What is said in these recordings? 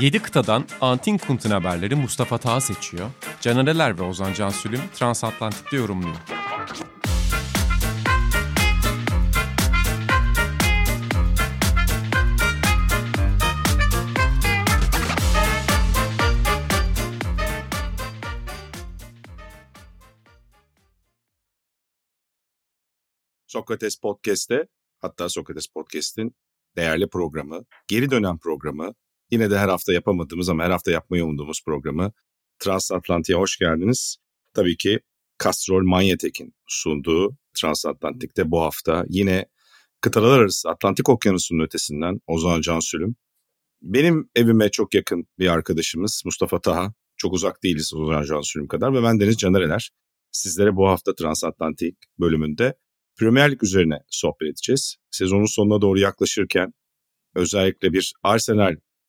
7 kıtadan Antin Kunt'un haberleri Mustafa Taha seçiyor. Canereler ve Ozan Cansülüm Transatlantik'te yorumluyor. Sokrates Podcast'te hatta Sokrates Podcast'in değerli programı, geri dönen programı, yine de her hafta yapamadığımız ama her hafta yapmayı umduğumuz programı Transatlantik'e hoş geldiniz. Tabii ki Castrol Manyetek'in sunduğu Transatlantik'te bu hafta yine kıtalar arası Atlantik Okyanusu'nun ötesinden Ozan Cansülüm. Benim evime çok yakın bir arkadaşımız Mustafa Taha. Çok uzak değiliz Ozan Cansülüm kadar ve ben Deniz Canereler. Sizlere bu hafta Transatlantik bölümünde Premier Lig üzerine sohbet edeceğiz. Sezonun sonuna doğru yaklaşırken özellikle bir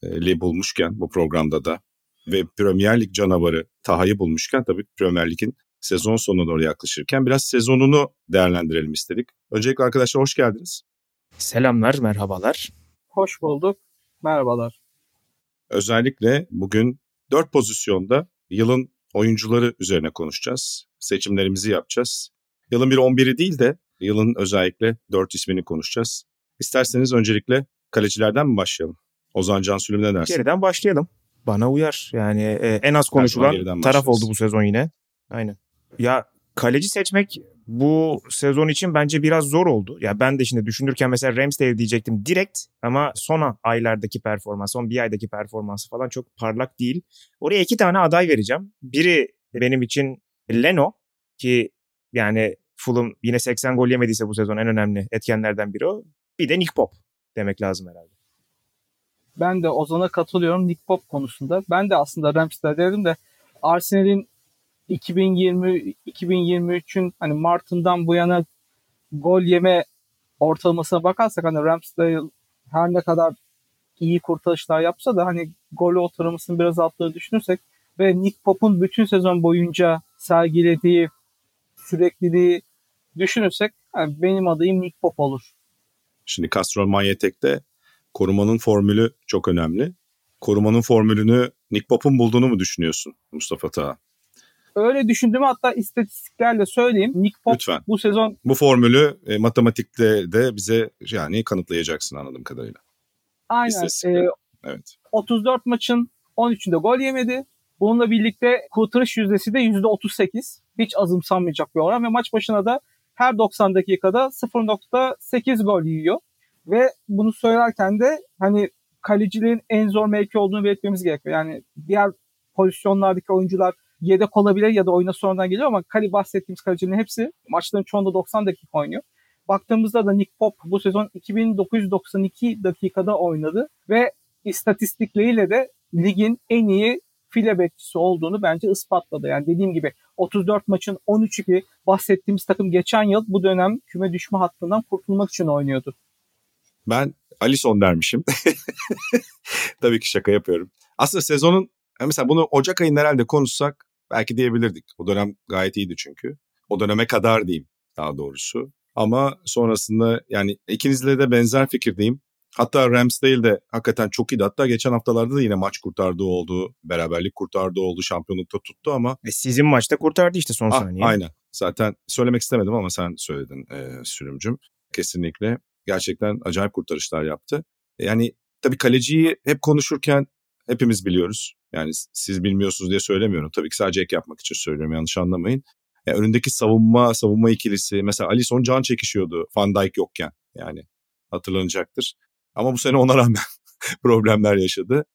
Arsenal'i bulmuşken bu programda da ve Premier Lig canavarı Taha'yı bulmuşken tabii Premier Lig'in sezon sonuna doğru yaklaşırken biraz sezonunu değerlendirelim istedik. Öncelikle arkadaşlar hoş geldiniz. Selamlar, merhabalar. Hoş bulduk. Merhabalar. Özellikle bugün dört pozisyonda yılın oyuncuları üzerine konuşacağız. Seçimlerimizi yapacağız. Yılın bir 11'i değil de Yılın özellikle dört ismini konuşacağız. İsterseniz öncelikle kalecilerden mi başlayalım? Ozan Can Sülüm ne dersin? Geriden başlayalım. Bana uyar. Yani e, en az konuşulan taraf oldu bu sezon yine. Aynen. Ya kaleci seçmek bu sezon için bence biraz zor oldu. Ya ben de şimdi düşünürken mesela Ramsdale diyecektim direkt ama son aylardaki performans, son bir aydaki performansı falan çok parlak değil. Oraya iki tane aday vereceğim. Biri benim için Leno ki yani Fulham yine 80 gol yemediyse bu sezon en önemli etkenlerden biri o. Bir de Nick Pop demek lazım herhalde. Ben de Ozan'a katılıyorum Nick Pop konusunda. Ben de aslında Ramsdale dedim de Arsenal'in 2020 2023'ün hani Mart'ından bu yana gol yeme ortalamasına bakarsak hani Ramsdale her ne kadar iyi kurtarışlar yapsa da hani gol ortalamasını biraz altları düşünürsek ve Nick Pop'un bütün sezon boyunca sergilediği sürekliliği düşünürsek yani benim adayım Nick Pop olur. Şimdi Castrol Manyetek'te korumanın formülü çok önemli. Korumanın formülünü Nick Pop'un bulduğunu mu düşünüyorsun Mustafa Taha? Öyle düşündüm hatta istatistiklerle söyleyeyim. Nick Pop Lütfen. bu sezon... Bu formülü e, matematikte de bize yani kanıtlayacaksın anladığım kadarıyla. Aynen. E, evet. 34 maçın 13'ünde gol yemedi. Bununla birlikte kurtarış yüzdesi de %38. Hiç azımsanmayacak bir oran ve maç başına da her 90 dakikada 0.8 gol yiyor. Ve bunu söylerken de hani kaleciliğin en zor mevki olduğunu belirtmemiz gerekiyor. Yani diğer pozisyonlardaki oyuncular yedek olabilir ya da oyuna sonradan geliyor ama kali bahsettiğimiz kalecilerin hepsi maçların çoğunda 90 dakika oynuyor. Baktığımızda da Nick Pop bu sezon 2992 dakikada oynadı ve istatistikleriyle de ligin en iyi file bekçisi olduğunu bence ispatladı. Yani dediğim gibi 34 maçın 13'ü bahsettiğimiz takım geçen yıl bu dönem küme düşme hattından kurtulmak için oynuyordu. Ben Alisson dermişim. Tabii ki şaka yapıyorum. Aslında sezonun mesela bunu Ocak ayında herhalde konuşsak belki diyebilirdik. O dönem gayet iyiydi çünkü. O döneme kadar diyeyim daha doğrusu. Ama sonrasında yani ikinizle de benzer fikirdeyim. Hatta Ramsdale de hakikaten çok iyiydi. Hatta geçen haftalarda da yine maç kurtardığı oldu. Beraberlik kurtardığı oldu. Şampiyonlukta tuttu ama. E sizin maçta kurtardı işte son ah, saniye. Aynen. Zaten söylemek istemedim ama sen söyledin e, sürümcüm. Kesinlikle. Gerçekten acayip kurtarışlar yaptı. Yani tabii kaleciyi hep konuşurken hepimiz biliyoruz. Yani siz bilmiyorsunuz diye söylemiyorum. Tabii ki sadece ek yapmak için söylüyorum yanlış anlamayın. Yani önündeki savunma, savunma ikilisi. Mesela Alisson can çekişiyordu Van Dijk yokken. Yani hatırlanacaktır. Ama bu sene ona rağmen problemler yaşadı.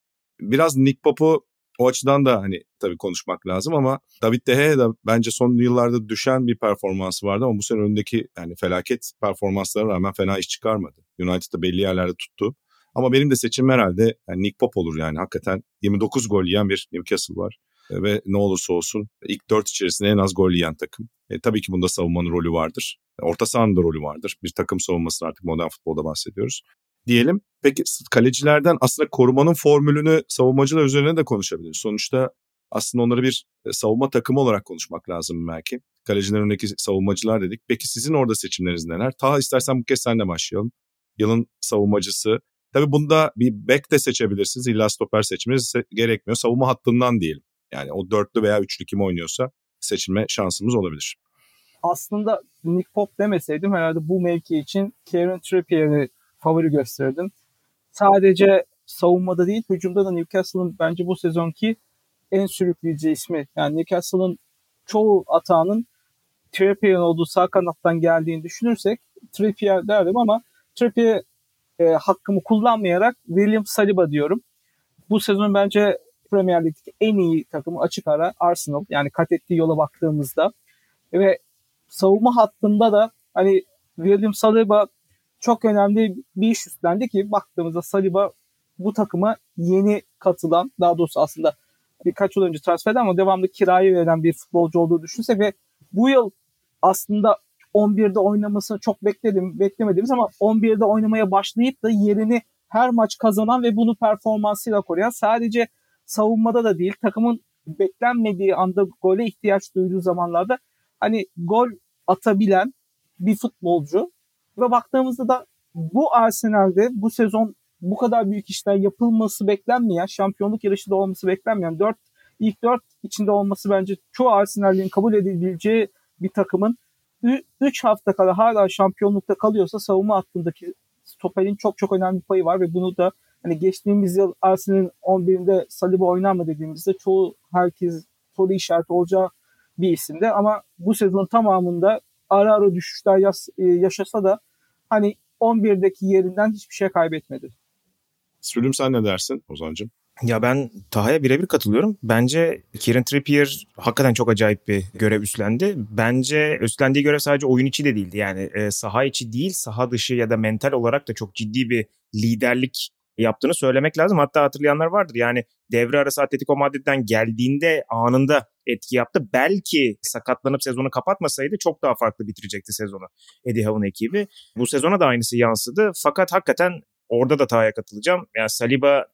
Biraz Nick Pop'u o açıdan da hani tabii konuşmak lazım ama David De Gea da bence son yıllarda düşen bir performansı vardı ama bu sene önündeki yani felaket performanslara rağmen fena iş çıkarmadı. United'da belli yerlerde tuttu. Ama benim de seçim herhalde yani Nick Pop olur yani hakikaten 29 gol yiyen bir Newcastle var. E, ve ne olursa olsun ilk dört içerisinde en az gol yiyen takım. E, tabii ki bunda savunmanın rolü vardır. Orta sahanın da rolü vardır. Bir takım savunmasını artık modern futbolda bahsediyoruz diyelim. Peki kalecilerden aslında korumanın formülünü savunmacılar üzerine de konuşabiliriz. Sonuçta aslında onları bir e, savunma takımı olarak konuşmak lazım belki. Kalecilerin önündeki savunmacılar dedik. Peki sizin orada seçimleriniz neler? Ta istersen bu kez senle başlayalım. Yılın savunmacısı Tabii bunda bir back de seçebilirsiniz. İlla stoper seçmeniz gerekmiyor. Savunma hattından diyelim. Yani o dörtlü veya üçlü kim oynuyorsa seçilme şansımız olabilir. Aslında Nick Pop demeseydim herhalde bu mevki için Kieran Trippier'i favori gösterdim. Sadece savunmada değil hücumda da Newcastle'ın bence bu sezonki en sürükleyici ismi. Yani Newcastle'ın çoğu atağının Trippier'in olduğu sağ kanattan geldiğini düşünürsek Trippier derdim ama Trippier e, hakkımı kullanmayarak William Saliba diyorum. Bu sezon bence Premier Lig'deki en iyi takımı açık ara Arsenal. Yani kat ettiği yola baktığımızda. Ve savunma hattında da hani William Saliba çok önemli bir iş üstlendi ki baktığımızda Saliba bu takıma yeni katılan daha doğrusu aslında birkaç yıl önce transfer ama devamlı kirayı veren bir futbolcu olduğu düşünsek ve bu yıl aslında 11'de oynamasını çok bekledim, beklemediğimiz ama 11'de oynamaya başlayıp da yerini her maç kazanan ve bunu performansıyla koruyan sadece savunmada da değil takımın beklenmediği anda gole ihtiyaç duyduğu zamanlarda hani gol atabilen bir futbolcu ve baktığımızda da bu Arsenal'de bu sezon bu kadar büyük işler yapılması beklenmeyen, şampiyonluk yarışında olması beklenmeyen 4 ilk 4 içinde olması bence çoğu Arsenal'in kabul edebileceği bir takımın 3 hafta kala hala şampiyonlukta kalıyorsa savunma hattındaki stoperin çok çok önemli payı var. Ve bunu da hani geçtiğimiz yıl Arsenal'in 11'inde Saliba oynar mı dediğimizde çoğu herkes soru işareti olacağı bir isimdi. Ama bu sezon tamamında ara ara düşüşler e, yaşasa da hani 11'deki yerinden hiçbir şey kaybetmedi. Sülüm sen ne dersin Ozan'cığım? Ya ben Taha'ya birebir katılıyorum. Bence Kieran Trippier hakikaten çok acayip bir görev üstlendi. Bence üstlendiği görev sadece oyun içi de değildi. Yani e, saha içi değil, saha dışı ya da mental olarak da çok ciddi bir liderlik yaptığını söylemek lazım. Hatta hatırlayanlar vardır. Yani devre arası Atletico Madrid'den geldiğinde anında etki yaptı. Belki sakatlanıp sezonu kapatmasaydı çok daha farklı bitirecekti sezonu Eddie Howe'ın ekibi. Bu sezona da aynısı yansıdı. Fakat hakikaten orada da Taha'ya katılacağım. Yani Saliba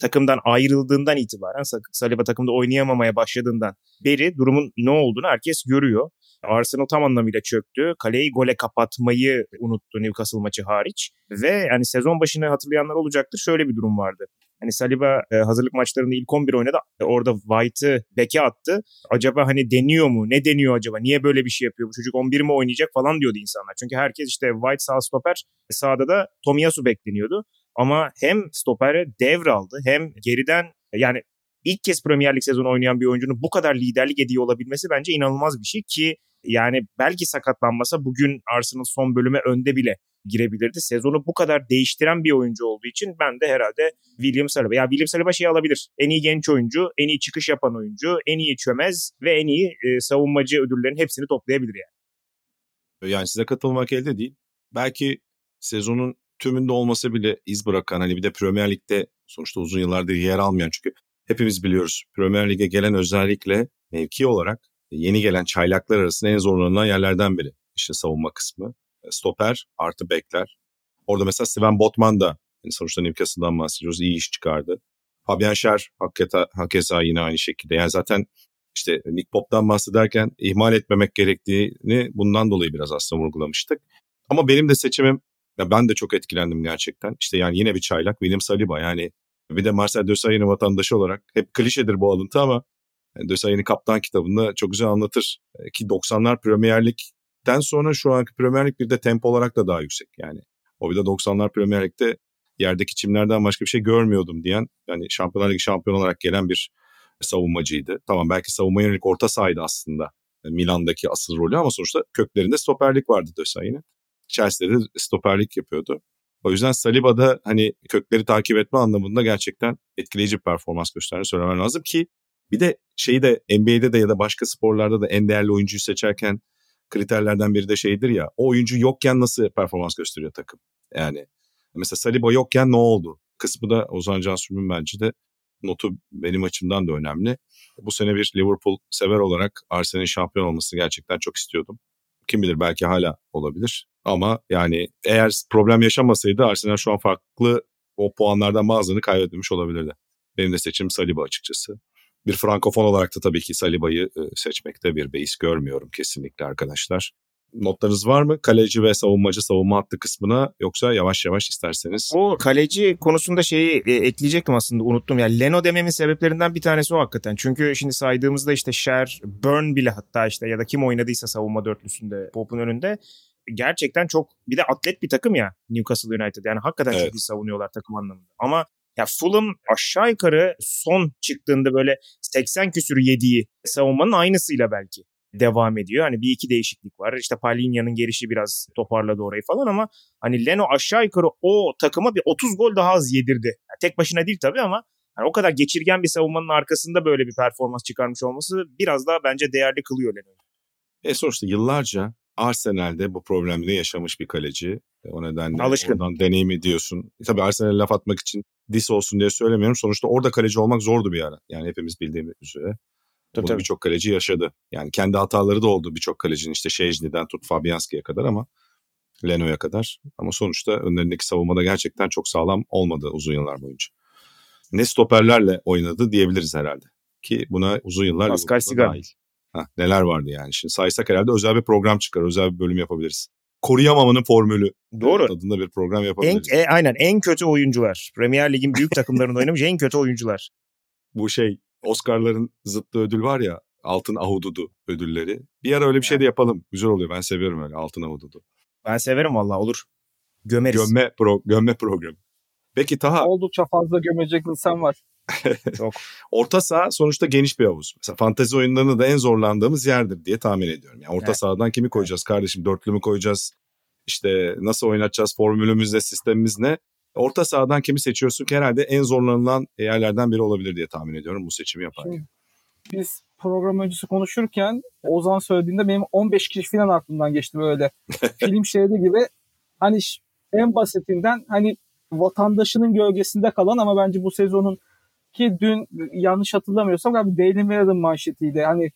takımdan ayrıldığından itibaren Saliba takımda oynayamamaya başladığından beri durumun ne olduğunu herkes görüyor. Arsenal tam anlamıyla çöktü. Kaleyi gole kapatmayı unuttu Newcastle maçı hariç. Ve yani sezon başını hatırlayanlar olacaktır. Şöyle bir durum vardı. Hani Saliba e, hazırlık maçlarında ilk 11 oynadı. Orada White'ı beke attı. Acaba hani deniyor mu? Ne deniyor acaba? Niye böyle bir şey yapıyor? Bu çocuk 11 mi oynayacak falan diyordu insanlar. Çünkü herkes işte White sağ stoper, sağda da Tomiyasu bekleniyordu. Ama hem stopere devraldı hem geriden yani ilk kez Premier Lig sezonu oynayan bir oyuncunun bu kadar liderlik ediyor olabilmesi bence inanılmaz bir şey ki yani belki sakatlanmasa bugün Arsenal son bölüme önde bile girebilirdi. Sezonu bu kadar değiştiren bir oyuncu olduğu için ben de herhalde William Saliba. Ya William Saliba şey alabilir. En iyi genç oyuncu, en iyi çıkış yapan oyuncu, en iyi çömez ve en iyi e, savunmacı ödüllerinin hepsini toplayabilir yani. Yani size katılmak elde değil. Belki sezonun tümünde olmasa bile iz bırakan hani bir de Premier Lig'de sonuçta uzun yıllardır yer almayan çünkü hepimiz biliyoruz Premier Lig'e gelen özellikle mevki olarak yeni gelen çaylaklar arasında en zorlanılan yerlerden biri. İşte savunma kısmı. E, stoper artı bekler. Orada mesela Sven Botman da yani sonuçta Newcastle'dan bahsediyoruz. iyi iş çıkardı. Fabian Schär hakeza, hakeza yine aynı şekilde. Yani zaten işte Nick Pop'tan bahsederken ihmal etmemek gerektiğini bundan dolayı biraz aslında vurgulamıştık. Ama benim de seçimim ya ben de çok etkilendim gerçekten. İşte yani yine bir çaylak William Saliba yani bir de Marcel Desailly'nin vatandaşı olarak hep klişedir bu alıntı ama Desailly'nin kaptan kitabında çok güzel anlatır. E, ki 90'lar Premier Lig'den sonra şu anki Premier Lig bir de tempo olarak da daha yüksek. Yani o bir de 90'lar Premier Lig'de yerdeki çimlerden başka bir şey görmüyordum diyen yani Şampiyonlar Ligi şampiyon olarak gelen bir savunmacıydı. Tamam belki savunma yönelik orta sahaydı aslında e, Milan'daki asıl rolü ama sonuçta köklerinde stoperlik vardı Desailly'nin. Chelsea'de de stoperlik yapıyordu. O yüzden Saliba'da hani kökleri takip etme anlamında gerçekten etkileyici bir performans gösterdiğini söylemen lazım ki bir de şeyi de NBA'de de ya da başka sporlarda da en değerli oyuncuyu seçerken kriterlerden biri de şeydir ya o oyuncu yokken nasıl performans gösteriyor takım. Yani mesela Saliba yokken ne oldu? Kısmı da Ozan Cansürm'ün bence de notu benim açımdan da önemli. Bu sene bir Liverpool sever olarak Arsenal'in şampiyon olmasını gerçekten çok istiyordum. Kim bilir belki hala olabilir. Ama yani eğer problem yaşamasaydı Arsenal şu an farklı o puanlardan bazılarını kaybetmiş olabilirdi. Benim de seçim Saliba açıkçası. Bir frankofon olarak da tabii ki Saliba'yı e, seçmekte bir beis görmüyorum kesinlikle arkadaşlar. notlarınız var mı? Kaleci ve savunmacı savunma hattı kısmına yoksa yavaş yavaş isterseniz. O kaleci konusunda şeyi e, ekleyecektim aslında unuttum. Yani Leno dememin sebeplerinden bir tanesi o hakikaten. Çünkü şimdi saydığımızda işte Sher, Burn bile hatta işte ya da kim oynadıysa savunma dörtlüsünde Pop'un önünde gerçekten çok bir de atlet bir takım ya Newcastle United. Yani hakikaten evet. çok iyi savunuyorlar takım anlamında. Ama ya Fulham aşağı yukarı son çıktığında böyle 80 küsürü yediği savunmanın aynısıyla belki devam ediyor. Hani bir iki değişiklik var. İşte Palinya'nın gelişi biraz toparladı orayı falan ama hani Leno aşağı yukarı o takıma bir 30 gol daha az yedirdi. Yani tek başına değil tabii ama yani o kadar geçirgen bir savunmanın arkasında böyle bir performans çıkarmış olması biraz daha bence değerli kılıyor Leno'yu. E sonuçta yıllarca Arsenal'de bu problemleri yaşamış bir kaleci. E, o nedenle Alışkın. oradan deneyimi diyorsun. E tabii Arsenal'e laf atmak için dis olsun diye söylemiyorum. Sonuçta orada kaleci olmak zordu bir ara. Yani hepimiz bildiğimiz üzere. Tabii, Bunu birçok kaleci yaşadı. Yani kendi hataları da oldu birçok kalecinin işte Şejni'den tut Fabianski'ye kadar ama Leno'ya kadar. Ama sonuçta önlerindeki savunmada gerçekten çok sağlam olmadı uzun yıllar boyunca. Ne stoperlerle oynadı diyebiliriz herhalde. Ki buna uzun yıllar Pascal Sigan. dahil. Heh, neler vardı yani. Şimdi saysak herhalde özel bir program çıkar. Özel bir bölüm yapabiliriz. Koruyamamanın formülü. Doğru. Adında bir program yapabiliriz. En, e, aynen en kötü oyuncular. Premier Lig'in büyük takımlarında oynamış en kötü oyuncular. Bu şey Oscar'ların zıttı ödül var ya altın ahududu ödülleri. Bir ara öyle bir şey de yapalım. Güzel oluyor. Ben seviyorum öyle altın ahududu. Ben severim valla olur. Gömeriz. Gömme, pro, gömme programı. Peki Taha. Oldukça fazla gömecek insan var. Çok. Orta saha sonuçta geniş bir havuz. Mesela fantezi oyunlarında da en zorlandığımız yerdir diye tahmin ediyorum. Yani orta evet. sahadan kimi koyacağız kardeşim? Dörtlü mü koyacağız? İşte nasıl oynatacağız? Formülümüz ne? Sistemimiz ne? Orta sahadan kimi seçiyorsun ki herhalde en zorlanılan yerlerden biri olabilir diye tahmin ediyorum bu seçimi yaparken. Şimdi, biz program öncesi konuşurken Ozan söylediğinde benim 15 kişi falan aklımdan geçti böyle. Film şeridi gibi hani en basitinden hani vatandaşının gölgesinde kalan ama bence bu sezonun ki dün yanlış hatırlamıyorsam galiba Daily Mirror'ın manşetiydi. Hani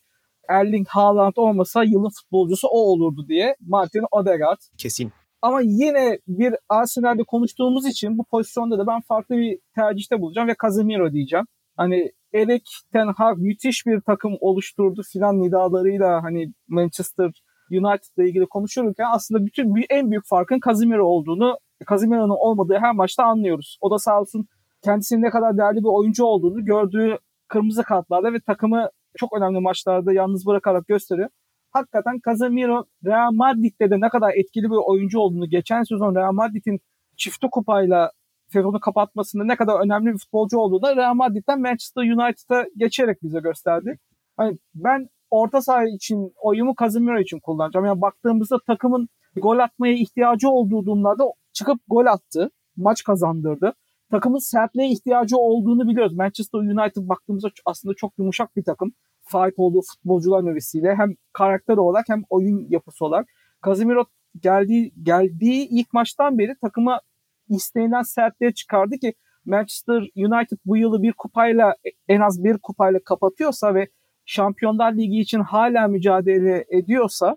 Erling Haaland olmasa yılın futbolcusu o olurdu diye Martin Odegaard. Kesin. Ama yine bir Arsenal'de konuştuğumuz için bu pozisyonda da ben farklı bir tercihte bulacağım ve Casemiro diyeceğim. Hani Erik Ten Hag müthiş bir takım oluşturdu filan nidalarıyla hani Manchester United'la ilgili konuşurken aslında bütün en büyük farkın Casemiro olduğunu, Casemiro'nun olmadığı her maçta anlıyoruz. O da sağ olsun kendisinin ne kadar değerli bir oyuncu olduğunu gördüğü kırmızı kartlarda ve takımı çok önemli maçlarda yalnız bırakarak gösteriyor. Hakikaten Casemiro Real Madrid'de de ne kadar etkili bir oyuncu olduğunu geçen sezon Real Madrid'in çifti kupayla sezonu kapatmasında ne kadar önemli bir futbolcu olduğunu da Real Madrid'den Manchester United'a geçerek bize gösterdi. Hani ben orta saha için oyumu Casemiro için kullanacağım. Yani baktığımızda takımın gol atmaya ihtiyacı olduğu durumlarda çıkıp gol attı. Maç kazandırdı takımın sertliğe ihtiyacı olduğunu biliyoruz. Manchester United baktığımızda aslında çok yumuşak bir takım. Sahip olduğu futbolcular nevesiyle hem karakter olarak hem oyun yapısı olarak. Casemiro geldiği, geldiği ilk maçtan beri takıma istenilen sertliğe çıkardı ki Manchester United bu yılı bir kupayla en az bir kupayla kapatıyorsa ve Şampiyonlar Ligi için hala mücadele ediyorsa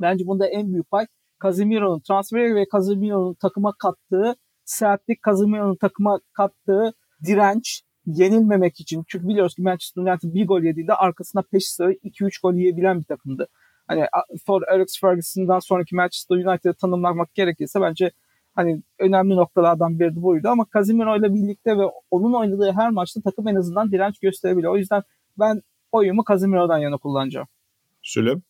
bence bunda en büyük pay Casemiro'nun transferi ve Casemiro'nun takıma kattığı sertlik Casemiro'nun takıma kattığı direnç yenilmemek için. Çünkü biliyoruz ki Manchester United bir gol yediğinde arkasına peş sıra 2-3 gol yiyebilen bir takımdı. Hani Sir Alex Ferguson'dan sonraki Manchester United'ı tanımlamak gerekirse bence hani önemli noktalardan biri de buydu ama Casemiro ile birlikte ve onun oynadığı her maçta takım en azından direnç gösterebiliyor. O yüzden ben oyumu Casemiro'dan yana kullanacağım. Sülüm?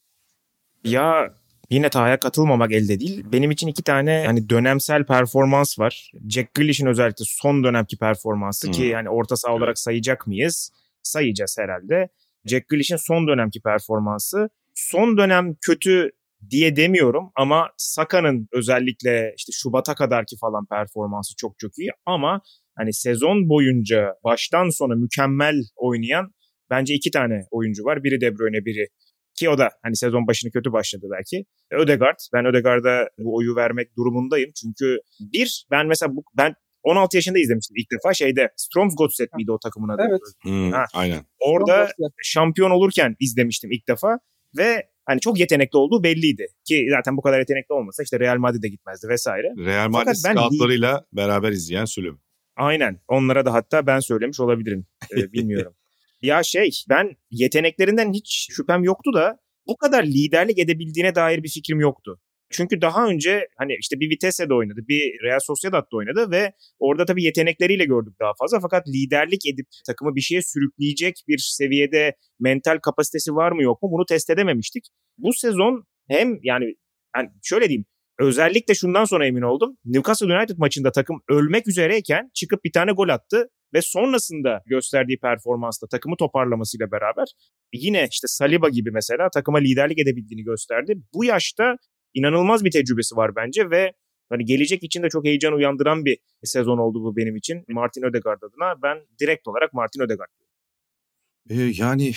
Ya Yine Taha'ya katılmamak elde değil. Benim için iki tane hani dönemsel performans var. Jack Grealish'in özellikle son dönemki performansı hmm. ki yani orta saha olarak sayacak mıyız? Sayacağız herhalde. Jack Grealish'in son dönemki performansı. Son dönem kötü diye demiyorum ama Saka'nın özellikle işte Şubat'a kadarki falan performansı çok çok iyi ama hani sezon boyunca baştan sona mükemmel oynayan bence iki tane oyuncu var. Biri De Bruyne, biri ki o da hani sezon başını kötü başladı belki. Ödegard. Ben Ödegard'a bu oyu vermek durumundayım. Çünkü bir ben mesela bu, ben 16 yaşında izlemiştim ilk defa şeyde Stromsgodset miydi o takımın adı? Evet. Hmm, ha. Aynen. Orada şampiyon olurken izlemiştim ilk defa ve hani çok yetenekli olduğu belliydi. Ki zaten bu kadar yetenekli olmasa işte Real Madrid'e gitmezdi vesaire. Real Madrid scoutlarıyla beraber izleyen Sülüm. Aynen. Onlara da hatta ben söylemiş olabilirim. Ee, bilmiyorum. Ya şey ben yeteneklerinden hiç şüphem yoktu da bu kadar liderlik edebildiğine dair bir fikrim yoktu. Çünkü daha önce hani işte bir Vitesse'de oynadı, bir Real Sociedad'da oynadı ve orada tabii yetenekleriyle gördük daha fazla. Fakat liderlik edip takımı bir şeye sürükleyecek bir seviyede mental kapasitesi var mı yok mu bunu test edememiştik. Bu sezon hem yani, yani şöyle diyeyim özellikle şundan sonra emin oldum. Newcastle United maçında takım ölmek üzereyken çıkıp bir tane gol attı ve sonrasında gösterdiği performansla takımı toparlamasıyla beraber yine işte Saliba gibi mesela takıma liderlik edebildiğini gösterdi. Bu yaşta inanılmaz bir tecrübesi var bence ve hani gelecek için de çok heyecan uyandıran bir sezon oldu bu benim için. Martin Ödegaard adına ben direkt olarak Martin Ödegaard. Ee, yani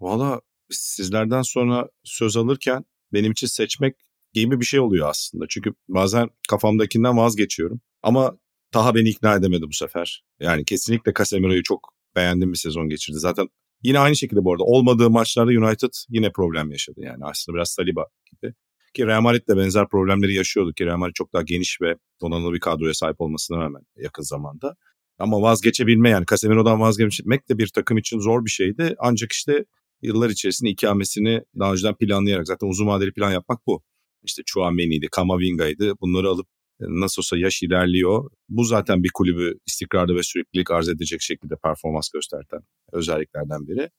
valla sizlerden sonra söz alırken benim için seçmek gibi bir şey oluyor aslında. Çünkü bazen kafamdakinden vazgeçiyorum. Ama Taha beni ikna edemedi bu sefer. Yani kesinlikle Casemiro'yu çok beğendim bir sezon geçirdi. Zaten yine aynı şekilde bu arada olmadığı maçlarda United yine problem yaşadı. Yani aslında biraz Saliba gibi. Ki Real Madrid de benzer problemleri yaşıyordu ki Real Madrid çok daha geniş ve donanımlı bir kadroya sahip olmasına rağmen yakın zamanda. Ama vazgeçebilme yani Casemiro'dan vazgeçmek de bir takım için zor bir şeydi. Ancak işte yıllar içerisinde ikamesini daha önceden planlayarak zaten uzun vadeli plan yapmak bu. İşte Chouameni'ydi, Kamavinga'ydı bunları alıp nasıl olsa yaş ilerliyor. Bu zaten bir kulübü istikrarlı ve süreklilik arz edecek şekilde performans gösterten özelliklerden biri.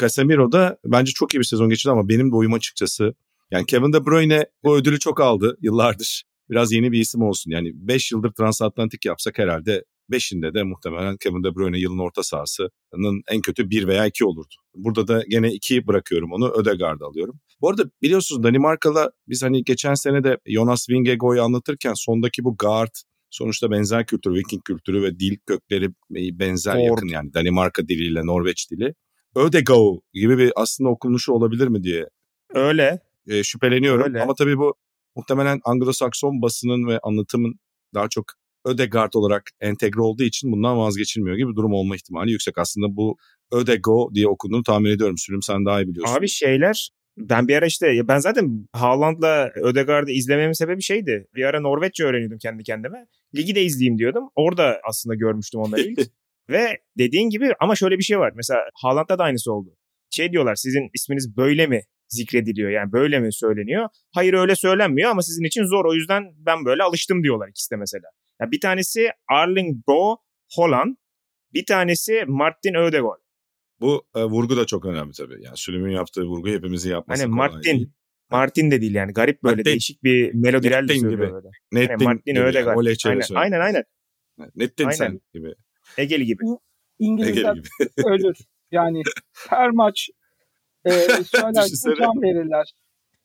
Casemiro da bence çok iyi bir sezon geçirdi ama benim de oyum açıkçası yani Kevin De Bruyne bu ödülü çok aldı yıllardır. Biraz yeni bir isim olsun. Yani 5 yıldır transatlantik yapsak herhalde 5'inde de muhtemelen Kevin De Bruyne yılın orta sahasının en kötü 1 veya 2 olurdu. Burada da gene 2 bırakıyorum onu Ödegaard'ı alıyorum. Bu arada biliyorsunuz Danimarka'la biz hani geçen sene de Jonas Vingegaard'u anlatırken sondaki bu guard sonuçta benzer kültür, Viking kültürü ve dil kökleri benzer Doğru. yakın yani Danimarka diliyle Norveç dili. Ödegau gibi bir aslında okunuşu olabilir mi diye. Öyle e, şüpheleniyorum. Öyle. Ama tabii bu muhtemelen Anglo-Sakson basının ve anlatımın daha çok Ödegard olarak entegre olduğu için bundan vazgeçilmiyor gibi bir durum olma ihtimali yüksek. Aslında bu Ödego diye okunduğunu tahmin ediyorum. Sülüm sen daha iyi biliyorsun. Abi şeyler ben bir ara işte ben zaten Haaland'la Ödegaard'ı izlememin sebebi şeydi. Bir ara Norveççe öğreniyordum kendi kendime. Ligi de izleyeyim diyordum. Orada aslında görmüştüm onları ilk. Ve dediğin gibi ama şöyle bir şey var. Mesela Haaland'da da aynısı oldu. Şey diyorlar sizin isminiz böyle mi zikrediliyor? Yani böyle mi söyleniyor? Hayır öyle söylenmiyor ama sizin için zor. O yüzden ben böyle alıştım diyorlar ikisi de mesela. Ya bir tanesi Arling Bo Holland, bir tanesi Martin Ödegaard. Bu e, vurgu da çok önemli tabii. Yani Sülüm'ün yaptığı vurgu hepimizin yapması hani Martin, değil. Martin de değil yani. Garip böyle Martin, değişik bir melodilerle söylüyor gibi. böyle. Nettin yani Martin gibi. Ödegaard. Aynen, aynen aynen. Nettin aynen. sen gibi. Egeli gibi. İngilizler ölür. Yani her maç e, söylerken can verirler.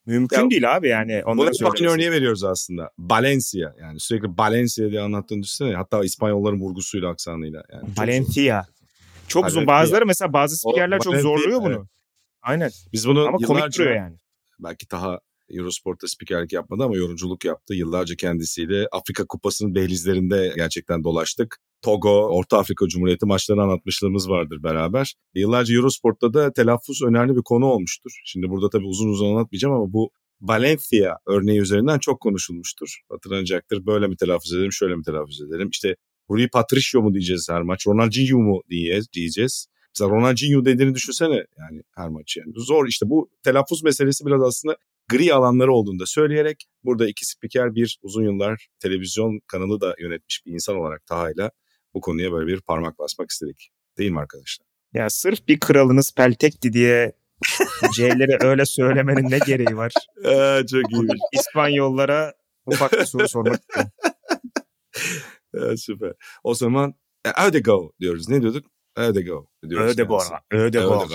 Mümkün ya, değil abi yani. Bunu aynı örneği veriyoruz aslında. Valencia yani sürekli Valencia diye anlattığını düşünsene. Hatta İspanyolların vurgusuyla aksanıyla. Yani Valencia. Çok uzun. Bazıları mesela bazı spikerler çok zorluyor bunu. Evet. Aynen. Biz bunu ama komik duruyor yani. Belki daha Eurosport'ta spikerlik yapmadı ama yorumculuk yaptı. Yıllarca kendisiyle Afrika Kupası'nın dehlizlerinde gerçekten dolaştık. Togo, Orta Afrika Cumhuriyeti maçlarını anlatmışlığımız vardır beraber. Yıllarca Eurosport'ta da telaffuz önemli bir konu olmuştur. Şimdi burada tabii uzun uzun anlatmayacağım ama bu Valencia örneği üzerinden çok konuşulmuştur. Hatırlanacaktır. Böyle mi telaffuz edelim, şöyle mi telaffuz edelim? İşte Rui Patricio mu diyeceğiz her maç, Ronaldinho mu diyeceğiz. diyeceğiz. Mesela Ronaldinho dediğini düşünsene yani her maç yani. Zor işte bu telaffuz meselesi biraz aslında gri alanları olduğunu da söyleyerek burada iki spiker bir uzun yıllar televizyon kanalı da yönetmiş bir insan olarak Taha'yla bu konuya böyle bir parmak basmak istedik. Değil mi arkadaşlar? Ya sırf bir kralınız peltekti diye C'leri öyle söylemenin ne gereği var? Aa, çok iyi. İspanyollara ufak bir soru sormak istiyorum. süper. O zaman e, Ödego diyoruz. Ne diyorduk? Ödego diyoruz. Ödego. Ödego.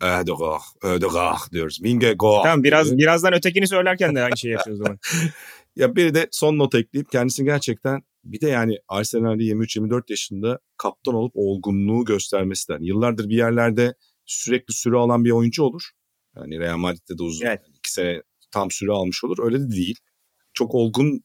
Ödego. Ödego diyoruz. Mingego. Tamam biraz birazdan ötekini söylerken de aynı şey yapıyoruz o zaman. ya bir de son not ekleyip kendisini gerçekten bir de yani Arsenal'de 23-24 yaşında kaptan olup olgunluğu göstermesi de. Yani yıllardır bir yerlerde sürekli süre alan bir oyuncu olur. Yani Real Madrid'de de uzun evet. yani iki sene tam süre almış olur. Öyle de değil. Çok olgun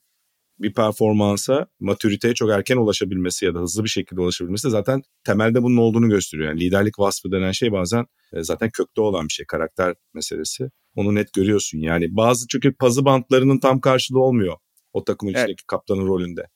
bir performansa, matüriteye çok erken ulaşabilmesi ya da hızlı bir şekilde ulaşabilmesi de zaten temelde bunun olduğunu gösteriyor. Yani liderlik vasfı denen şey bazen e, zaten kökte olan bir şey, karakter meselesi. Onu net görüyorsun. Yani bazı çünkü pazı bantlarının tam karşılığı olmuyor o takımın evet. içindeki kaptanın rolünde.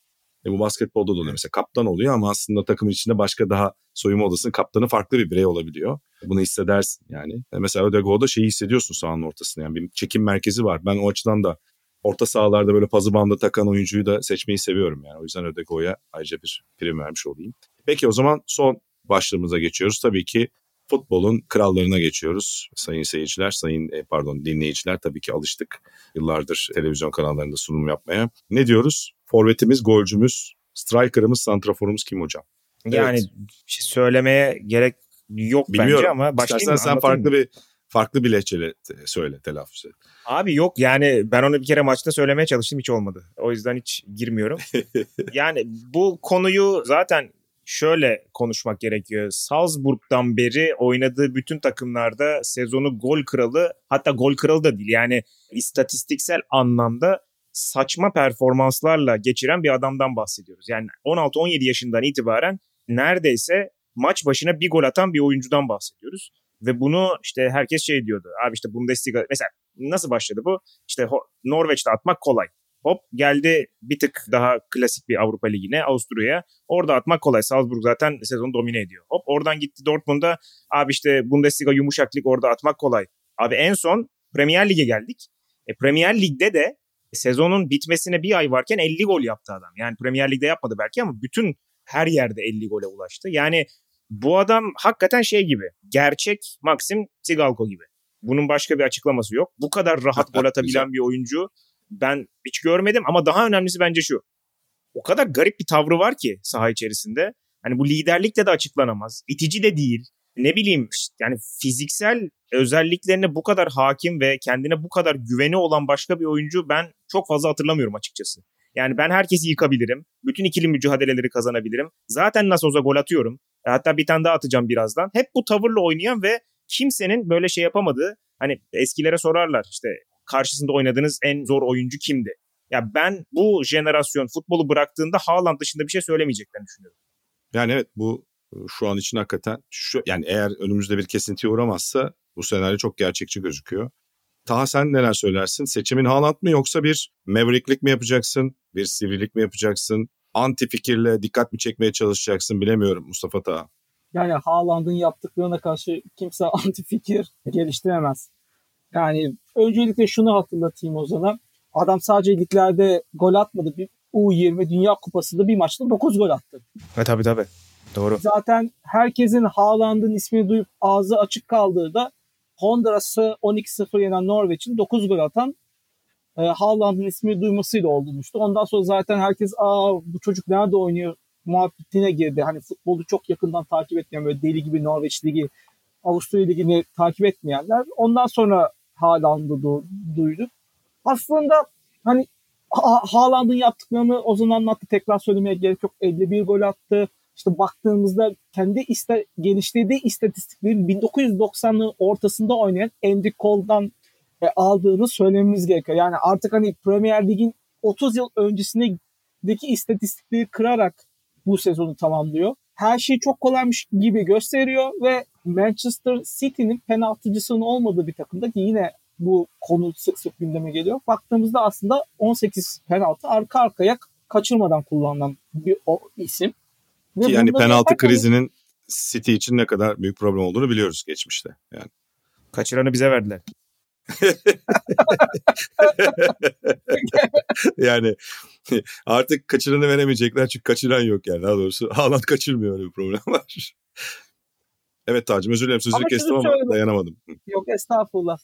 E bu basketbolda da oluyor. Mesela kaptan oluyor ama aslında takımın içinde başka daha soyunma odasının kaptanı farklı bir birey olabiliyor. Bunu hissedersin yani. E mesela Ödego'da şeyi hissediyorsun sahanın ortasında. Yani bir çekim merkezi var. Ben o açıdan da orta sahalarda böyle pazı bandı takan oyuncuyu da seçmeyi seviyorum yani. O yüzden Ödego'ya ayrıca bir prim vermiş olayım. Peki o zaman son başlığımıza geçiyoruz. Tabii ki futbolun krallarına geçiyoruz. Sayın seyirciler, sayın e, pardon dinleyiciler tabii ki alıştık yıllardır televizyon kanallarında sunum yapmaya. Ne diyoruz? Forvetimiz, golcümüz, striker'ımız, santraforumuz kim hocam? Yani evet. şey söylemeye gerek yok Bilmiyorum. bence ama başlayayım İstersen sen farklı bir farklı bir lehçeyle söyle, telaffuz et. Abi yok yani ben onu bir kere maçta söylemeye çalıştım hiç olmadı. O yüzden hiç girmiyorum. yani bu konuyu zaten şöyle konuşmak gerekiyor. Salzburg'dan beri oynadığı bütün takımlarda sezonu gol kralı hatta gol kralı da değil yani istatistiksel anlamda saçma performanslarla geçiren bir adamdan bahsediyoruz. Yani 16-17 yaşından itibaren neredeyse maç başına bir gol atan bir oyuncudan bahsediyoruz. Ve bunu işte herkes şey diyordu. Abi işte Bundesliga mesela nasıl başladı bu? İşte Norveç'te atmak kolay. Hop geldi bir tık daha klasik bir Avrupa Ligi'ne Avusturya'ya. Orada atmak kolay. Salzburg zaten sezonu domine ediyor. Hop oradan gitti Dortmund'a. Abi işte Bundesliga yumuşak lig orada atmak kolay. Abi en son Premier Lig'e geldik. E, Premier Lig'de de sezonun bitmesine bir ay varken 50 gol yaptı adam. Yani Premier Lig'de yapmadı belki ama bütün her yerde 50 gole ulaştı. Yani bu adam hakikaten şey gibi. Gerçek Maxim Tsigalko gibi. Bunun başka bir açıklaması yok. Bu kadar rahat gol atabilen bir oyuncu ben hiç görmedim ama daha önemlisi bence şu. O kadar garip bir tavrı var ki saha içerisinde. Hani bu liderlikle de açıklanamaz. İtici de değil. Ne bileyim yani fiziksel özelliklerine bu kadar hakim ve kendine bu kadar güveni olan başka bir oyuncu ben çok fazla hatırlamıyorum açıkçası. Yani ben herkesi yıkabilirim. Bütün ikili mücadeleleri kazanabilirim. Zaten nasıl olsa gol atıyorum. E, hatta bir tane daha atacağım birazdan. Hep bu tavırla oynayan ve kimsenin böyle şey yapamadığı hani eskilere sorarlar işte karşısında oynadığınız en zor oyuncu kimdi? Ya ben bu jenerasyon futbolu bıraktığında Haaland dışında bir şey söylemeyeceklerini düşünüyorum. Yani evet bu şu an için hakikaten şu yani eğer önümüzde bir kesintiye uğramazsa bu senaryo çok gerçekçi gözüküyor. Taha sen neler söylersin? Seçimin Haaland mı yoksa bir mavericklik mi yapacaksın? Bir sivrilik mi yapacaksın? Anti fikirle dikkat mi çekmeye çalışacaksın bilemiyorum Mustafa Taha. Yani Haaland'ın yaptıklarına karşı kimse anti fikir geliştiremez. Yani öncelikle şunu hatırlatayım o zaman. Adam sadece liglerde gol atmadı. Bir U20 Dünya Kupası'nda bir maçta 9 gol attı. Evet tabii tabii. Doğru. Zaten herkesin Haaland'ın ismini duyup ağzı açık kaldığı da Honduras'ı 12-0 yenen Norveç'in 9 gol atan e, Haaland'ın ismini duymasıyla olmuştu. Ondan sonra zaten herkes aa bu çocuk nerede oynuyor muhabbetine girdi. Hani futbolu çok yakından takip etmeyen böyle deli gibi Norveç Ligi, Avusturya Ligi'ni takip etmeyenler. Ondan sonra Haaland'ı du- duyduk. Aslında hani ha- Haaland'ın yaptıklarını o zaman anlattı. Tekrar söylemeye gerek yok. 51 gol attı. İşte baktığımızda kendi iste, geliştirdiği istatistiklerin 1990'ların ortasında oynayan Andy Cole'dan e, aldığını söylememiz gerekiyor. Yani artık hani Premier Lig'in 30 yıl öncesindeki istatistikleri kırarak bu sezonu tamamlıyor. Her şey çok kolaymış gibi gösteriyor ve Manchester City'nin penaltıcısının olmadığı bir takımda ki yine bu konu sık sık gündeme geliyor. Baktığımızda aslında 18 penaltı arka arkaya kaçırmadan kullanılan bir o isim. Ve ki yani penaltı krizinin City için ne kadar büyük problem olduğunu biliyoruz geçmişte. Yani. Kaçıranı bize verdiler. yani artık kaçıranı veremeyecekler çünkü kaçıran yok yani daha doğrusu. Haaland kaçırmıyor öyle bir problem var. Evet Tacım özür dilerim sözünü kestim ama söylemek... dayanamadım. Yok estağfurullah.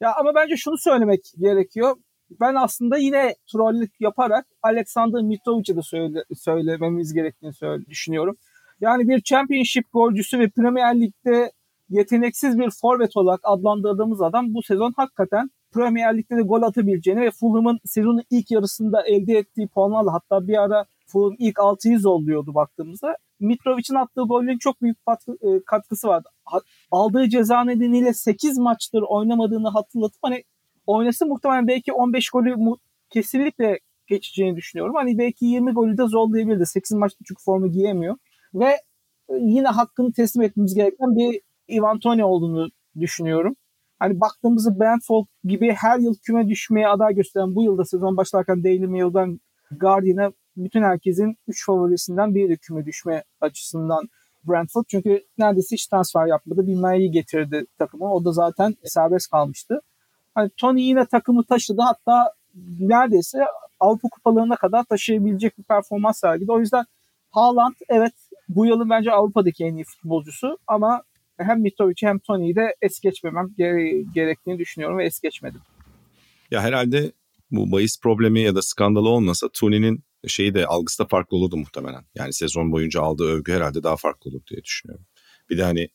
Ya ama bence şunu söylemek gerekiyor. Ben aslında yine trollük yaparak Alexander Mitrovic'e de söyle, söylememiz gerektiğini söyle, düşünüyorum. Yani bir championship golcüsü ve Premier Lig'de yeteneksiz bir forvet olarak adlandırdığımız adam bu sezon hakikaten Premier Lig'de de gol atabileceğini ve Fulham'ın sezonun ilk yarısında elde ettiği puanlarla hatta bir ara Fulham ilk 6'yı zorluyordu baktığımızda. Mitrovic'in attığı gollerin çok büyük e, katkısı vardı. Aldığı ceza nedeniyle 8 maçtır oynamadığını hatırlatıp hani oynası muhtemelen belki 15 golü kesinlikle geçeceğini düşünüyorum. Hani belki 20 golü de zorlayabilirdi. 8 maçta çünkü formu giyemiyor. Ve e, yine hakkını teslim etmemiz gereken bir Ivan Toni olduğunu düşünüyorum. Hani baktığımızda Brentford gibi her yıl küme düşmeye aday gösteren bu yılda sezon başlarken Daily Mail'dan Guardian'a bütün herkesin 3 favorisinden biri küme düşme açısından Brentford. Çünkü neredeyse hiç transfer yapmadı. Bir May'i getirdi takımı. O da zaten serbest kalmıştı. Hani Tony yine takımı taşıdı. Hatta neredeyse Avrupa kupalarına kadar taşıyabilecek bir performans sergiledi. O yüzden Haaland evet bu yılın bence Avrupa'daki en iyi futbolcusu ama hem Mitrovic'i hem Tony'yi de es geçmemem gerektiğini düşünüyorum ve es geçmedim. Ya herhalde bu bahis problemi ya da skandalı olmasa Tony'nin şeyi de algısı da farklı olurdu muhtemelen. Yani sezon boyunca aldığı övgü herhalde daha farklı olur diye düşünüyorum. Bir de hani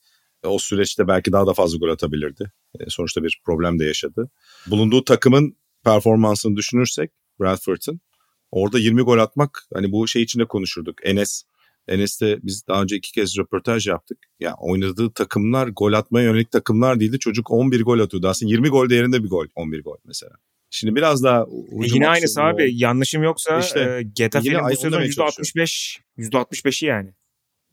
o süreçte belki daha da fazla gol atabilirdi. E, sonuçta bir problem de yaşadı. Bulunduğu takımın performansını düşünürsek Bradford'ın orada 20 gol atmak hani bu şey içinde konuşurduk. Enes Enes'te biz daha önce iki kez röportaj yaptık. Ya yani oynadığı takımlar gol atmaya yönelik takımlar değildi. Çocuk 11 gol atıyordu. Aslında 20 gol değerinde bir gol. 11 gol mesela. Şimdi biraz daha e yine aynısı abi. O. Yanlışım yoksa işte, e, Getafe'nin bu sezon %65 %65'i yani.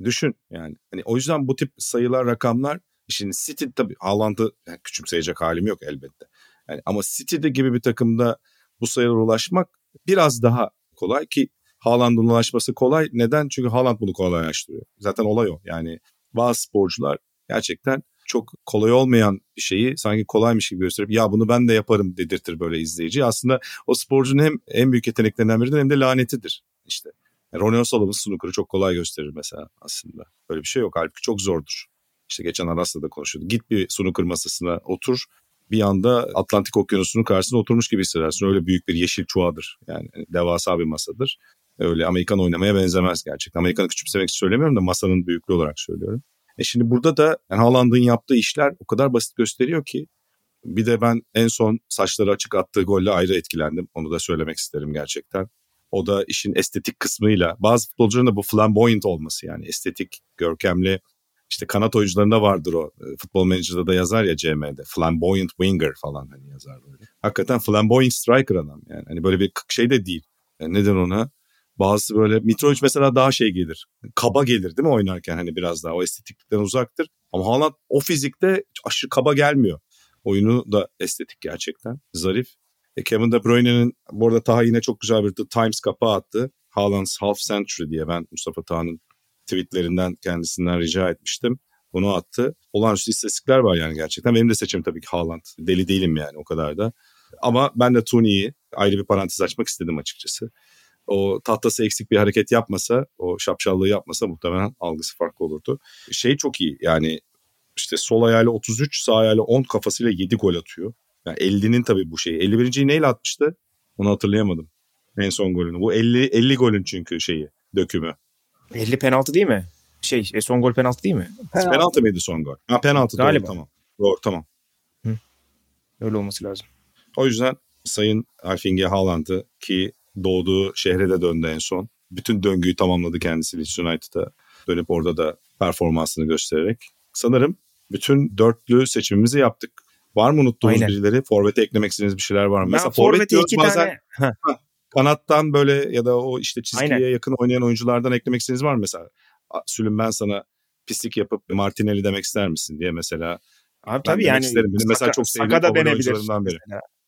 Düşün yani. Hani o yüzden bu tip sayılar, rakamlar şimdi City tabii Haaland'ı yani küçümseyecek halim yok elbette. Yani ama City'de gibi bir takımda bu sayılara ulaşmak biraz daha kolay ki Haaland'ın ulaşması kolay. Neden? Çünkü Haaland bunu kolaylaştırıyor. Zaten olay o. Yani bazı sporcular gerçekten çok kolay olmayan bir şeyi sanki kolaymış gibi gösterip ya bunu ben de yaparım dedirtir böyle izleyici. Aslında o sporcunun hem en büyük yeteneklerinden biridir hem de lanetidir. İşte Ronnie O'Sullivan snooker'ı çok kolay gösterir mesela aslında. Böyle bir şey yok. Halbuki çok zordur. İşte geçen Aras'la da konuşuyorduk. Git bir snooker masasına otur. Bir anda Atlantik Okyanusu'nun karşısında oturmuş gibi hissedersin. Öyle büyük bir yeşil çuvadır. Yani devasa bir masadır. Öyle Amerikan oynamaya benzemez gerçekten. Amerikan'ı küçümsemek için söylemiyorum da masanın büyüklüğü olarak söylüyorum. E şimdi burada da yani Haaland'ın yaptığı işler o kadar basit gösteriyor ki bir de ben en son saçları açık attığı golle ayrı etkilendim. Onu da söylemek isterim gerçekten. O da işin estetik kısmıyla bazı futbolcuların da bu flamboyant olması yani estetik, görkemli işte kanat oyuncularında vardır o. E, futbol Manager'da da yazar ya CM'de. Flamboyant winger falan hani yazar böyle. Hakikaten flamboyant striker adam yani. Hani böyle bir şey de değil. Yani neden ona? Bazı böyle Mitrovic mesela daha şey gelir. Kaba gelir değil mi oynarken hani biraz daha o estetiklikten uzaktır. Ama Haaland o fizikte aşırı kaba gelmiyor. Oyunu da estetik gerçekten. Zarif. E Kevin De Bruyne'nin bu arada Taha yine çok güzel bir The Times kapağı attı. Haaland's Half Century diye ben Mustafa Taha'nın tweetlerinden kendisinden rica etmiştim. Bunu attı. Olağanüstü istatistikler var yani gerçekten. Benim de seçim tabii ki Haaland. Deli değilim yani o kadar da. Ama ben de Tony'yi ayrı bir parantez açmak istedim açıkçası o tahtası eksik bir hareket yapmasa, o şapşallığı yapmasa muhtemelen algısı farklı olurdu. Şey çok iyi yani işte sol ayağıyla 33, sağ ayağıyla 10 kafasıyla 7 gol atıyor. Yani 50'nin tabii bu şeyi. 51.yi neyle atmıştı? Onu hatırlayamadım. En son golünü. Bu 50 50 golün çünkü şeyi, dökümü. 50 penaltı değil mi? Şey, e, son gol penaltı değil mi? Penaltı, penaltı mıydı son gol? Ha penaltı Galiba. doğru tamam. Doğru tamam. Hı. Öyle olması lazım. O yüzden Sayın Alfinge Haaland'ı ki doğduğu şehre de döndü en son. Bütün döngüyü tamamladı kendisi Leeds United'a dönüp orada da performansını göstererek. Sanırım bütün dörtlü seçimimizi yaptık. Var mı unuttuğumuz Aynen. birileri? Forvet'e eklemek istediğiniz bir şeyler var mı? Ben Mesela forvet iki bazen tane... kanattan böyle ya da o işte çizgiye Aynen. yakın oynayan oyunculardan eklemek istediğiniz var mı? Mesela Sülüm ben sana pislik yapıp Martinelli demek ister misin diye mesela. Abi tabii yani. Isterim. Benim mesela çok sevdiğim Saka da denebilir. Biri.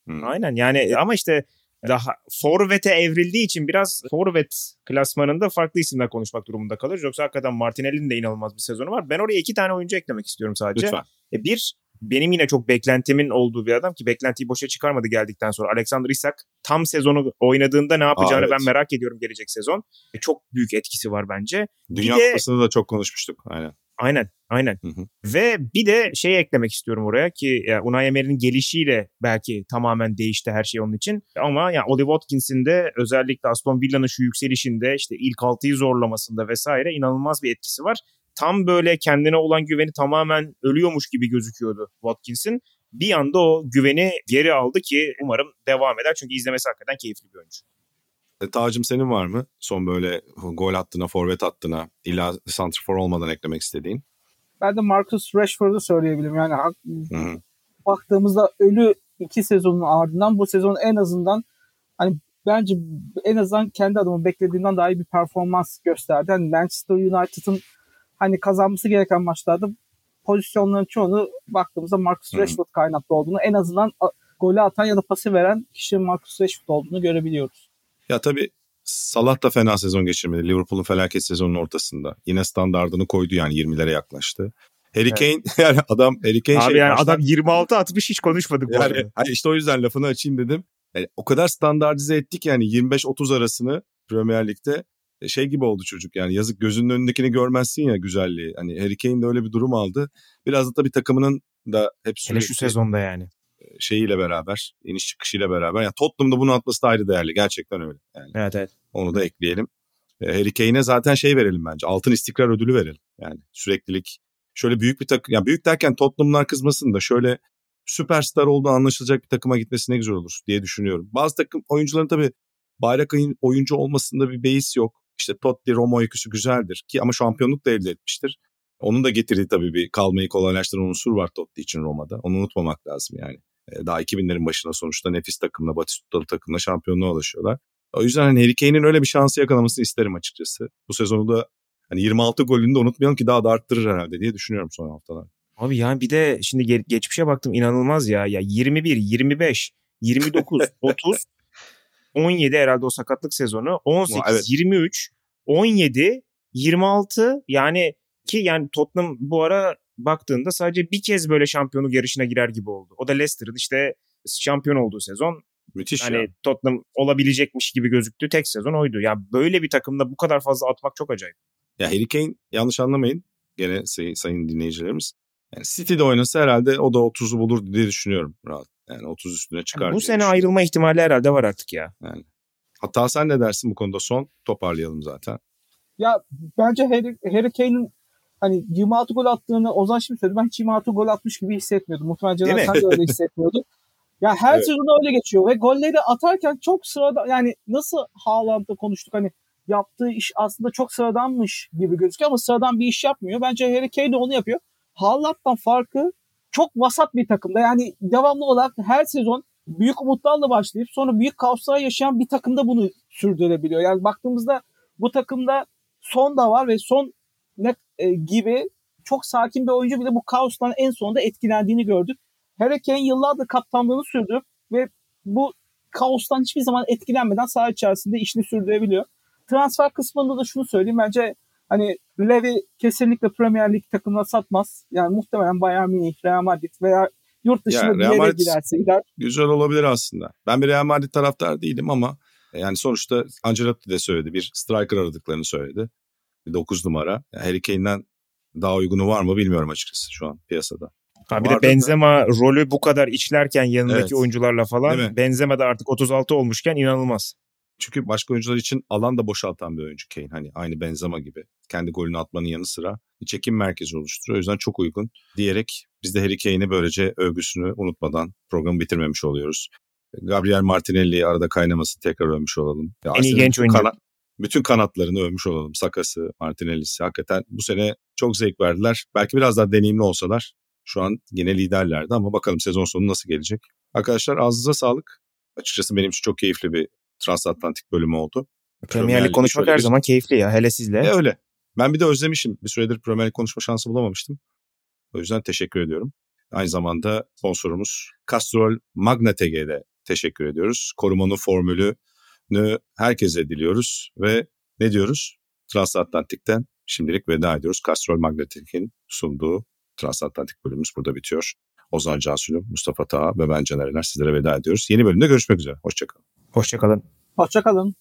Hmm. Aynen yani ama işte daha forvete evrildiği için biraz forvet klasmanında farklı isimler konuşmak durumunda kalır. Yoksa hakikaten Martinelli'nin de inanılmaz bir sezonu var. Ben oraya iki tane oyuncu eklemek istiyorum sadece. Lütfen. E, bir, benim yine çok beklentimin olduğu bir adam ki beklentiyi boşa çıkarmadı geldikten sonra. Alexander Isak tam sezonu oynadığında ne yapacağını Aa, evet. ben merak ediyorum gelecek sezon. E, çok büyük etkisi var bence. Dünya bir Kupası'nda da çok konuşmuştuk. Aynen. Aynen, aynen. Hı hı. Ve bir de şey eklemek istiyorum oraya ki ya Unai Emery'nin gelişiyle belki tamamen değişti her şey onun için. Ama ya Oli Watkins'in de özellikle Aston Villa'nın şu yükselişinde işte ilk altıyı zorlamasında vesaire inanılmaz bir etkisi var. Tam böyle kendine olan güveni tamamen ölüyormuş gibi gözüküyordu Watkins'in. Bir anda o güveni geri aldı ki umarım devam eder. Çünkü izlemesi hakikaten keyifli bir oyuncu. E, Tacım senin var mı? Son böyle gol attığına, forvet attığına, illa santrfor olmadan eklemek istediğin? Ben de Marcus Rashford'u söyleyebilirim. Yani Hı-hı. baktığımızda ölü iki sezonun ardından bu sezon en azından hani bence en azından kendi adıma beklediğimden daha iyi bir performans gösterdi. Hani Manchester United'ın hani kazanması gereken maçlarda pozisyonların çoğunu baktığımızda Marcus. Rashford kaynaklı olduğunu en azından golü atan ya da pası veren kişinin Marcus Rashford olduğunu görebiliyoruz. Ya tabii Salah da fena sezon geçirmedi. Liverpool'un felaket sezonunun ortasında. Yine standardını koydu yani 20'lere yaklaştı. Harry Kane evet. yani adam Harry Kane Abi şey yani baştan, adam 26 atmış hiç konuşmadık yani, bu arada. işte o yüzden lafını açayım dedim. Yani o kadar standartize ettik yani 25-30 arasını Premier Lig'de şey gibi oldu çocuk yani yazık gözünün önündekini görmezsin ya güzelliği. Hani Harry Kane de öyle bir durum aldı. Biraz da tabii takımının da hep sürekli... Hele şu sezonda yani. E, şeyiyle beraber, iniş çıkışıyla beraber. Yani Tottenham'da bunu atması da ayrı değerli. Gerçekten öyle. Yani evet evet. Onu da ekleyelim. E, Harry Kane'e zaten şey verelim bence. Altın istikrar ödülü verelim. Yani süreklilik. Şöyle büyük bir takım. Yani büyük derken Tottenham'lar kızmasın da şöyle süperstar olduğu anlaşılacak bir takıma gitmesi ne güzel olur diye düşünüyorum. Bazı takım oyuncuların tabii bayrak oyuncu olmasında bir beis yok. İşte Totti, Roma öyküsü güzeldir ki ama şampiyonluk da elde etmiştir. Onun da getirdiği tabii bir kalmayı kolaylaştıran unsur var Totti için Roma'da. Onu unutmamak lazım yani. E, daha 2000'lerin başında sonuçta nefis takımla, Batistuta'lı takımla şampiyonluğa ulaşıyorlar. O yüzden hani Harry Kane'in öyle bir şansı yakalamasını isterim açıkçası. Bu sezonu da hani 26 golünü de unutmayalım ki daha da arttırır herhalde diye düşünüyorum son haftalar. Abi yani bir de şimdi ge- geçmişe baktım inanılmaz ya. Ya 21, 25, 29, 30, 17 herhalde o sakatlık sezonu. 18, evet. 23, 17, 26 yani ki yani Tottenham bu ara baktığında sadece bir kez böyle şampiyonluk yarışına girer gibi oldu. O da Leicester'ın işte şampiyon olduğu sezon. Müthiş hani ya. Tottenham olabilecekmiş gibi gözüktü tek sezon oydu. Ya böyle bir takımda bu kadar fazla atmak çok acayip. Ya Harry Kane yanlış anlamayın gene say, sayın dinleyicilerimiz. Yani City'de oynasa herhalde o da 30'u bulur diye düşünüyorum rahat. Yani 30 üstüne çıkar. Yani bu sene ayrılma ihtimali herhalde var artık ya. Yani. Hatta sen ne dersin bu konuda son toparlayalım zaten. Ya bence Harry, Harry Kane'in hani 26 gol attığını Ozan şimdi söyledi. Ben hiç 26 gol atmış gibi hissetmiyordum. Muhtemelen Caner sen de öyle hissetmiyordu. Ya her evet. sezon öyle geçiyor ve golleri atarken çok sırada yani nasıl Haaland'da konuştuk hani yaptığı iş aslında çok sıradanmış gibi gözüküyor ama sıradan bir iş yapmıyor. Bence Harry Kane de onu yapıyor. Haaland'dan farkı çok vasat bir takımda. Yani devamlı olarak her sezon büyük umutlarla başlayıp sonra büyük kaoslar yaşayan bir takımda bunu sürdürebiliyor. Yani baktığımızda bu takımda son da var ve son ne e, gibi çok sakin bir oyuncu bile bu kaostan en sonunda etkilendiğini gördük. Harry yıllardır kaptanlığını sürdürüp ve bu kaostan hiçbir zaman etkilenmeden saha içerisinde işini sürdürebiliyor. Transfer kısmında da şunu söyleyeyim. Bence hani Levy kesinlikle Premier Lig takımına satmaz. Yani muhtemelen Bayern Münih, Real Madrid veya yurt dışına ya, bir yere Madrid giderse gider. Güzel olabilir aslında. Ben bir Real Madrid taraftar değilim ama yani sonuçta Ancelotti de söyledi. Bir striker aradıklarını söyledi. 9 numara. Yani Harry Kane'den daha uygunu var mı bilmiyorum açıkçası şu an piyasada. Ha bir de Benzema da. rolü bu kadar içlerken yanındaki evet. oyuncularla falan Benzema da artık 36 olmuşken inanılmaz. Çünkü başka oyuncular için alan da boşaltan bir oyuncu Kane. Hani aynı Benzema gibi. Kendi golünü atmanın yanı sıra bir çekim merkezi oluşturuyor. O yüzden çok uygun diyerek biz de Harry Kane'i böylece övgüsünü unutmadan programı bitirmemiş oluyoruz. Gabriel Martinelli'yi arada kaynaması tekrar övmüş olalım. En iyi genç oyuncu. Kana- bütün kanatlarını övmüş olalım. Sakası, Martinelli'si hakikaten bu sene çok zevk verdiler. Belki biraz daha deneyimli olsalar şu an yine liderlerdi ama bakalım sezon sonu nasıl gelecek. Arkadaşlar ağzınıza sağlık. Açıkçası benim için çok keyifli bir transatlantik bölümü oldu. Premier Lig konuşmak her bir... zaman keyifli ya hele sizle. E öyle. Ben bir de özlemişim. Bir süredir Premier Lig konuşma şansı bulamamıştım. O yüzden teşekkür ediyorum. Aynı zamanda sponsorumuz Castrol Magna TG'de teşekkür ediyoruz. Korumanın formülü herkese diliyoruz ve ne diyoruz? Transatlantik'ten şimdilik veda ediyoruz. Castrol Magnetik'in sunduğu Transatlantik bölümümüz burada bitiyor. Ozan Cansu'nun, Mustafa Taha ve ben Caner Ener sizlere veda ediyoruz. Yeni bölümde görüşmek üzere. Hoşçakalın. Hoşçakalın. Hoşçakalın.